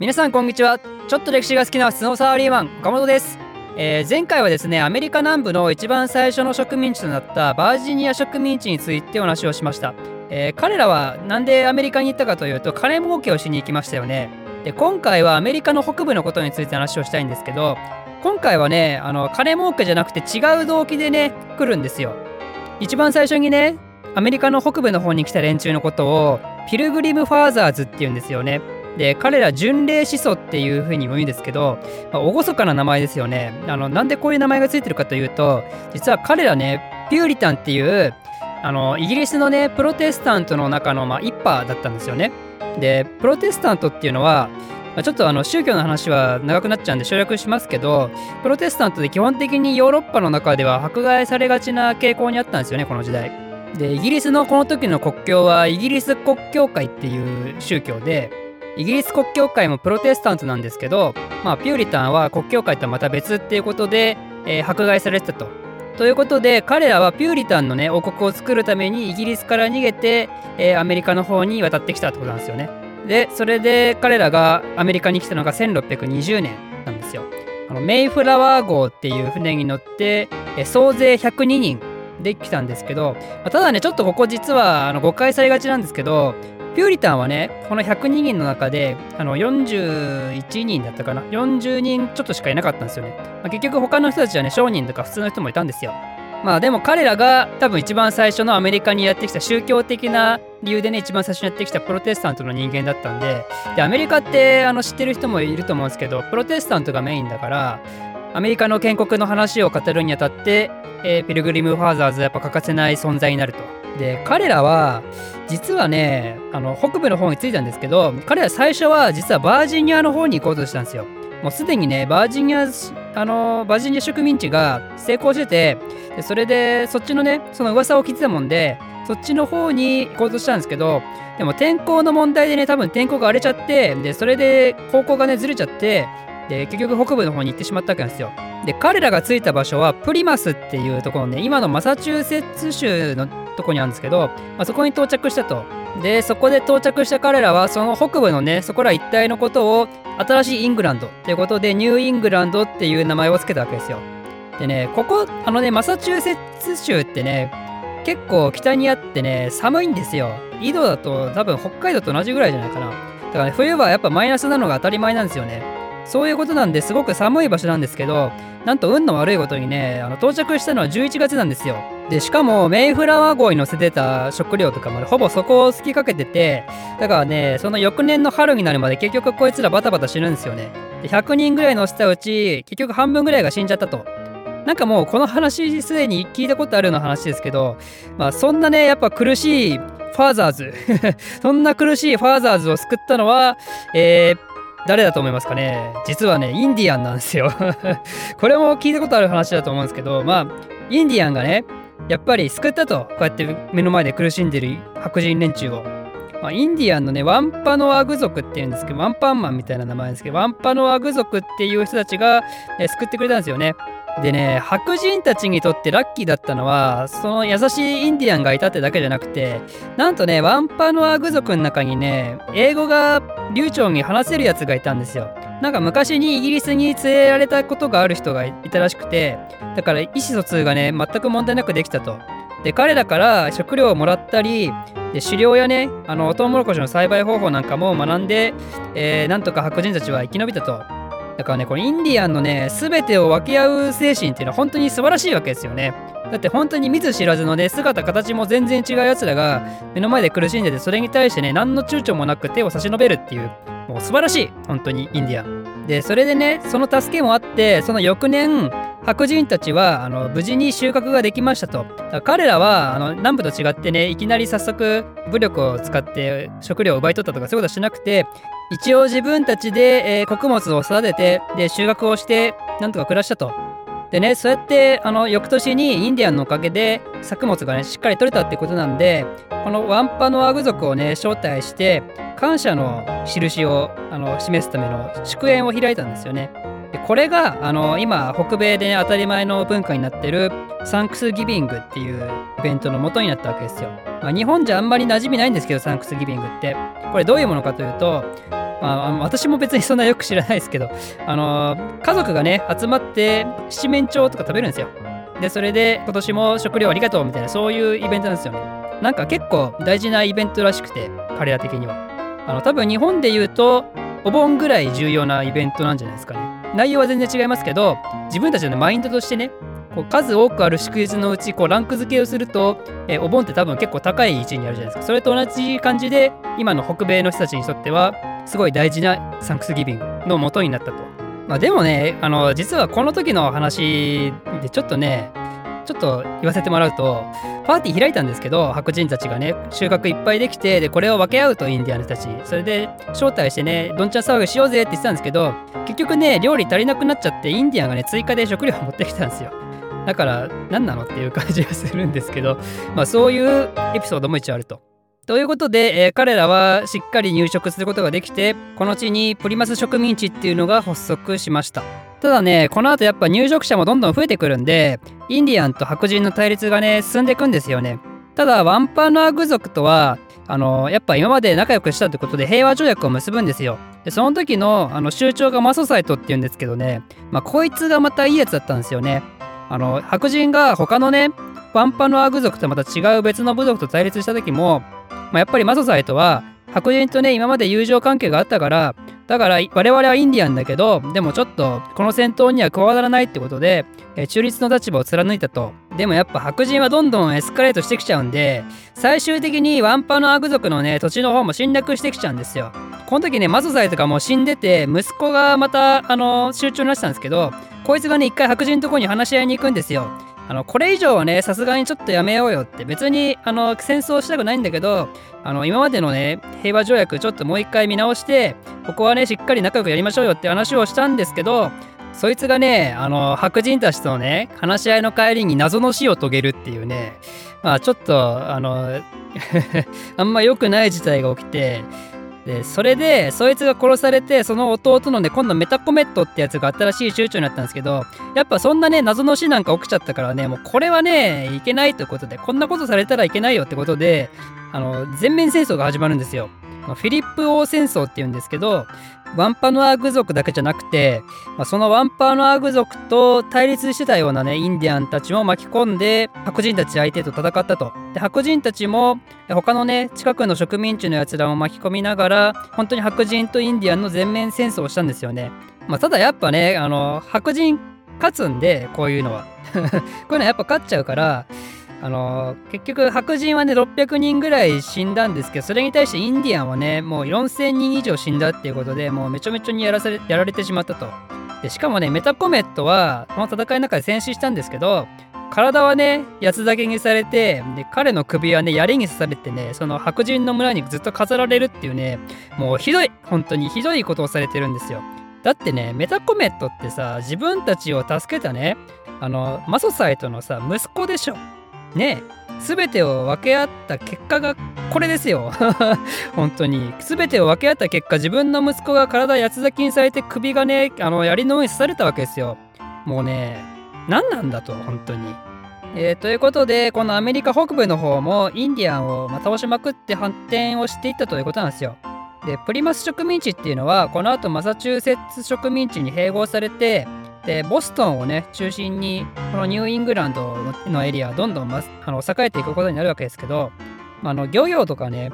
皆さんこんにちは。ちょっと歴史が好きなスノーサーリーマン岡本です、えー、前回はですねアメリカ南部の一番最初の植民地となったバージニア植民地についてお話をしました、えー、彼らはなんでアメリカに行ったかというと金儲けをしに行きましたよね。で今回はアメリカの北部のことについて話をしたいんですけど今回はねあの金儲けじゃなくて違う動機でね来るんですよ。一番最初にねアメリカの北部の方に来た連中のことをピルグリム・ファーザーズっていうんですよね。で彼ら巡礼思想っていうふうにも言うんですけど、まあ、厳かな名前ですよねあのなんでこういう名前がついてるかというと実は彼らねピューリタンっていうあのイギリスのねプロテスタントの中の、まあ、一派だったんですよねでプロテスタントっていうのはまあ、ちょっとあの宗教の話は長くなっちゃうんで省略しますけどプロテスタントで基本的にヨーロッパの中では迫害されがちな傾向にあったんですよねこの時代。でイギリスのこの時の国教はイギリス国教会っていう宗教でイギリス国教会もプロテスタントなんですけど、まあ、ピューリタンは国教会とはまた別っていうことで、えー、迫害されてたと。ということで彼らはピューリタンのね王国を作るためにイギリスから逃げて、えー、アメリカの方に渡ってきたってことなんですよね。でそれで彼らがアメリカに来たのが1620年なんですよ。あのメイフラワー号っていう船に乗って、えー、総勢102人できたんですけど、まあ、ただねちょっとここ実はあの誤解されがちなんですけどピューリタンはね、この102人の中で、あの41人だったかな、40人ちょっとしかいなかったんですよね。まあ、結局他の人たちはね、商人とか普通の人もいたんですよ。まあでも彼らが多分一番最初のアメリカにやってきた宗教的な理由でね、一番最初にやってきたプロテスタントの人間だったんで、で、アメリカってあの知ってる人もいると思うんですけど、プロテスタントがメインだから、アメリカの建国の話を語るにあたって、えー、ピルグリム・ファーザーズはやっぱ欠かせない存在になると。で、彼らは、実はね、あの、北部の方に着いたんですけど、彼ら最初は実はバージニアの方に行こうとしたんですよ。もうすでにね、バージニア、あの、バージニア植民地が成功してて、でそれで、そっちのね、その噂を聞いてたもんで、そっちの方に行こうとしたんですけど、でも天候の問題でね、多分天候が荒れちゃって、で、それで方向がね、ずれちゃって、で、結局北部の方に行ってしまったわけなんですよ。で、彼らが着いた場所はプリマスっていうところね、今のマサチューセッツ州のとこにあるんですけど、まあ、そこに到着したと。で、そこで到着した彼らは、その北部のね、そこら一帯のことを、新しいイングランドっていうことで、ニューイングランドっていう名前を付けたわけですよ。でね、ここ、あのね、マサチューセッツ州ってね、結構北にあってね、寒いんですよ。緯度だと多分北海道と同じぐらいじゃないかな。だからね、冬はやっぱマイナスなのが当たり前なんですよね。そういうことなんですごく寒い場所なんですけど、なんと運の悪いことにね、あの到着したのは11月なんですよ。で、しかもメイフラワー号に乗せてた食料とかまでほぼそこを好きかけてて、だからね、その翌年の春になるまで結局こいつらバタバタ死ぬんですよね。で、100人ぐらい乗せたうち、結局半分ぐらいが死んじゃったと。なんかもうこの話すでに聞いたことあるような話ですけど、まあそんなね、やっぱ苦しいファーザーズ そんな苦しいファーザーズを救ったのは、えー、誰だと思いますかね？実はね、インディアンなんですよ。これも聞いたことある話だと思うんですけど、まあ、インディアンがね、やっぱり救ったとこうやって目の前で苦しんでる白人連中を、まあ、インディアンのねワンパノアグ族っていうんですけどワンパンマンみたいな名前ですけどワンパノアグ族っていう人たちが、え救ってくれたんですよね。でね白人たちにとってラッキーだったのはその優しいインディアンがいたってだけじゃなくてなんとねワンパノアグ族の中にね英語が流暢に話せるやつがいたんですよ。なんか昔にイギリスに連れられたことがある人がいたらしくてだから意思疎通がね全く問題なくできたと。で彼らから食料をもらったりで狩猟やねあのトウモロコシの栽培方法なんかも学んで、えー、なんとか白人たちは生き延びたと。だからねこのインディアンのね全てを分け合う精神っていうのは本当に素晴らしいわけですよね。だって本当に見ず知らずのね姿形も全然違うやつらが目の前で苦しんでてそれに対してね何の躊躇もなく手を差し伸べるっていうもう素晴らしい本当にインディアン。でそれでねその助けもあってその翌年白人たちはあの無事に収穫ができましたと彼らはあの南部と違ってねいきなり早速武力を使って食料を奪い取ったとかそういうことはしなくて一応自分たちで、えー、穀物を育ててで収穫をしてなんとか暮らしたとでね、そうやってあの翌年にインディアンのおかげで作物がね、しっかり取れたってことなんで、このワンパのアグ族をね、招待して、感謝の印をあの示すための祝宴を開いたんですよね。これがあの今北米で、当たり前の文化になってるサンクスギビングっていうイベントの元になったわけですよ。まあ、日本じゃあんまり馴染みないんですけどサンクスギビングって。これどういうものかというとまあ、私も別にそんなよく知らないですけど、あの、家族がね、集まって七面鳥とか食べるんですよ。で、それで今年も食料ありがとうみたいな、そういうイベントなんですよね。なんか結構大事なイベントらしくて、彼ら的には。あの、多分日本で言うと、お盆ぐらい重要なイベントなんじゃないですかね。内容は全然違いますけど、自分たちのマインドとしてね、こう数多くある祝日のうちこうランク付けをすると、えー、お盆って多分結構高い位置にあるじゃないですか。それと同じ感じで、今の北米の人たちにとっては、すごい大事なサンクスギビングの元になったと。まあ、でもね、あの実はこの時の話でちょっとね、ちょっと言わせてもらうと、パーティー開いたんですけど、白人たちがね、収穫いっぱいできて、で、これを分け合うとインディアンたち。それで、招待してね、どんちゃん騒ぎしようぜって言ってたんですけど、結局ね、料理足りなくなっちゃって、インディアンがね、追加で食料を持ってきたんですよ。だから、何なのっていう感じがするんですけど、まあ、そういうエピソードも一応あると。ということで、えー、彼らはしっかり入植することができて、この地にプリマス植民地っていうのが発足しました。ただね、この後やっぱ入植者もどんどん増えてくるんで、インディアンと白人の対立がね、進んでいくんですよね。ただ、ワンパナーグ族とは、あのやっぱ今まで仲良くしたってことで平和条約を結ぶんですよ。でその時のあの酋長がマソサイトっていうんですけどね、まあ、こいつがまたいいやつだったんですよね。あの白人が他のねワンパノアグ族とまた違う別の部族と対立した時も、まあ、やっぱりマソサイトは白人とね今まで友情関係があったからだから我々はインディアンだけどでもちょっとこの戦闘には加わらないってことで、え中立の立場を貫いたと。でもやっぱ白人はどんどんエスカレートしてきちゃうんで最終的にワンパのアグ族のね土地の方も侵略してきちゃうんですよ。この時ねマゾサイとかもう死んでて息子がまたあの集中になってたんですけどこいつがね一回白人のとこに話し合いに行くんですよ。あのこれ以上はねさすがにちょっとやめようよって。別にあの戦争したくないんだけどあの今までのね平和条約ちょっともう一回見直してここはねしっかり仲良くやりましょうよって話をしたんですけどそいつがねあの白人たちとのね話し合いの帰りに謎の死を遂げるっていうねまあちょっとあの あんま良くない事態が起きてでそれでそいつが殺されてその弟のね今度メタコメットってやつが新しい州長になったんですけどやっぱそんなね謎の死なんか起きちゃったからねもうこれはねいけないということでこんなことされたらいけないよってことであの全面戦争が始まるんですよ。フィリップ王戦争っていうんですけどワンパノアーグ族だけじゃなくて、まあ、そのワンパノアーグ族と対立してたようなねインディアンたちも巻き込んで白人たち相手と戦ったと。で白人たちも他のね近くの植民地のやつらを巻き込みながら本当に白人とインディアンの全面戦争をしたんですよね、まあ、ただやっぱねあの白人勝つんでこういうのは。こういうのはやっぱ勝っちゃうからあの結局白人はね600人ぐらい死んだんですけどそれに対してインディアンはねもう4000人以上死んだっていうことでもうめちゃめちゃにやらされやられてしまったと。でしかもねメタコメットはこの戦いの中で戦死したんですけど体はね八つ咲きにされてで彼の首はね槍に刺されてねその白人の村にずっと飾られるっていうねもうひどい本当にひどいことをされてるんですよ。だってねメタコメットってさ自分たちを助けたねあのマソサイトのさ息子でしょ。ね全てを分け合った結果がこれですよ。本当に。全てを分け合った結果自分の息子が体八つ咲きにされて首がねあの槍の上に刺されたわけですよ。もうね何なんだと本当に。えー、ということでこのアメリカ北部の方もインディアンを、ま倒しまくって発展をしていったということなんですよ。でプリマス植民地っていうのはこの後マサチューセッツ植民地に併合されてでボストンをね中心にこのニューイングランドのエリアはどんどん、ま、あの栄えていくことになるわけですけど、まあ、の漁業とかね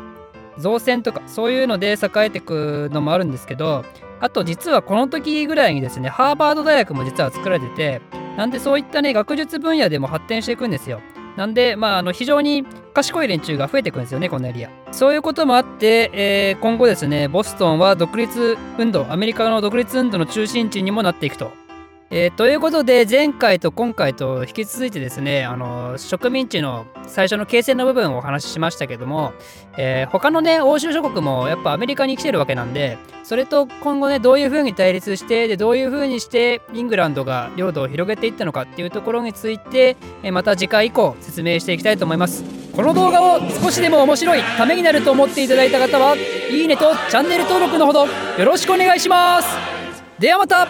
造船とかそういうので栄えていくのもあるんですけどあと実はこの時ぐらいにですねハーバード大学も実は作られててなんでそういったね学術分野でも発展していくんですよなんで、まあ、あの非常に賢い連中が増えていくんですよね、このエリア。そういうこともあって、えー、今後ですね、ボストンは独立運動、アメリカの独立運動の中心地にもなっていくとえー、ということで前回と今回と引き続いてですねあの植民地の最初の形成の部分をお話ししましたけども、えー、他のね欧州諸国もやっぱアメリカに来てるわけなんでそれと今後ねどういうふうに対立してでどういうふうにしてイングランドが領土を広げていったのかっていうところについて、えー、また次回以降説明していきたいと思います。この動画を少しでも面白いためになると思っていただいた方はいいねとチャンネル登録のほどよろしくお願いします。ではまた。